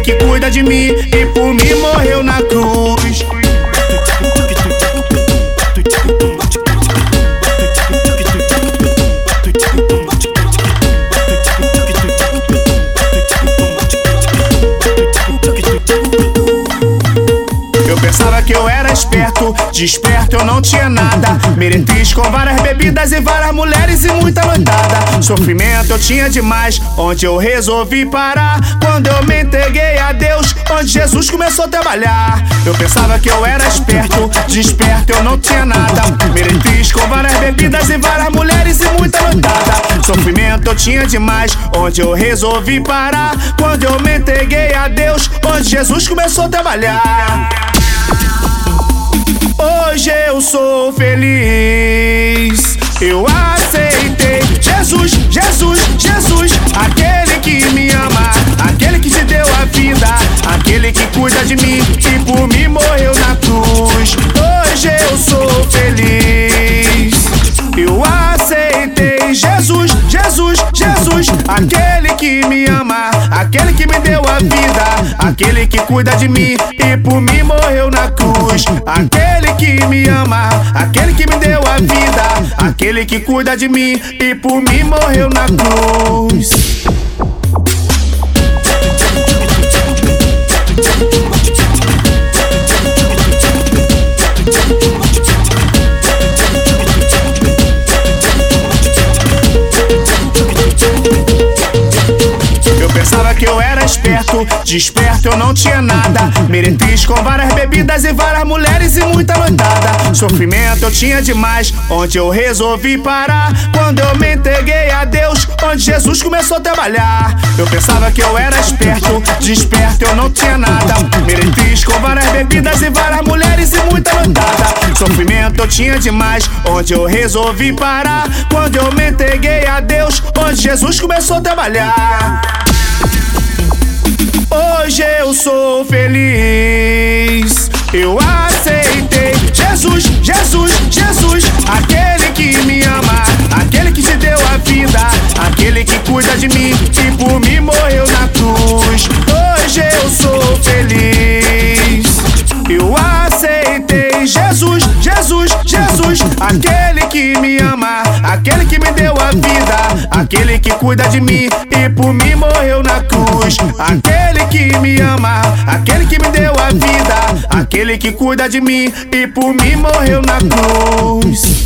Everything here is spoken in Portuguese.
que cuida de mim e por mim morreu na cruz. Pensava que eu era esperto, desperto eu não tinha nada. Meretriz com várias bebidas e várias mulheres e muita noitada. Sofrimento eu tinha demais, onde eu resolvi parar. Quando eu me onde Jesus começou a trabalhar. Eu pensava que eu era esperto, desperto eu não tinha nada. Meretriz com várias bebidas e várias mulheres e muita noitada. Sofrimento eu tinha demais, onde eu resolvi parar. Quando eu me entreguei a Deus, onde Jesus começou a trabalhar. Hoje eu sou feliz. Eu aceitei Jesus, Jesus, Jesus, aquele aquele que me ama, aquele que me deu a vida, aquele que cuida de mim e por mim morreu na cruz. Aquele que me ama, aquele que me deu a vida, aquele que cuida de mim e por mim morreu na cruz. Esperto, desperto eu não tinha nada. Meretriz com várias bebidas e várias mulheres e muita noitada. Sofrimento eu tinha demais, onde eu resolvi parar. Quando eu me entreguei a Deus, onde Jesus começou a trabalhar. Eu pensava que eu era esperto, desperto eu não tinha nada. Meretriz com várias bebidas e várias mulheres e muita noitada. Sofrimento eu tinha demais, onde eu resolvi parar. Quando eu me entreguei a Deus, onde Jesus começou a trabalhar. Eu sou feliz. Eu aceitei. Jesus, Jesus, Jesus, aquele que me ama, aquele que te deu a vida, aquele que cuida de mim. E por mim morreu na cruz. Hoje eu sou feliz. Eu aceitei. Jesus, Jesus, Jesus, aquele que me ama, aquele que me deu a vida, aquele que cuida de mim. E por mim morreu na cruz. Aquele que me ama, aquele que me deu a vida, aquele que cuida de mim e por mim morreu na cruz.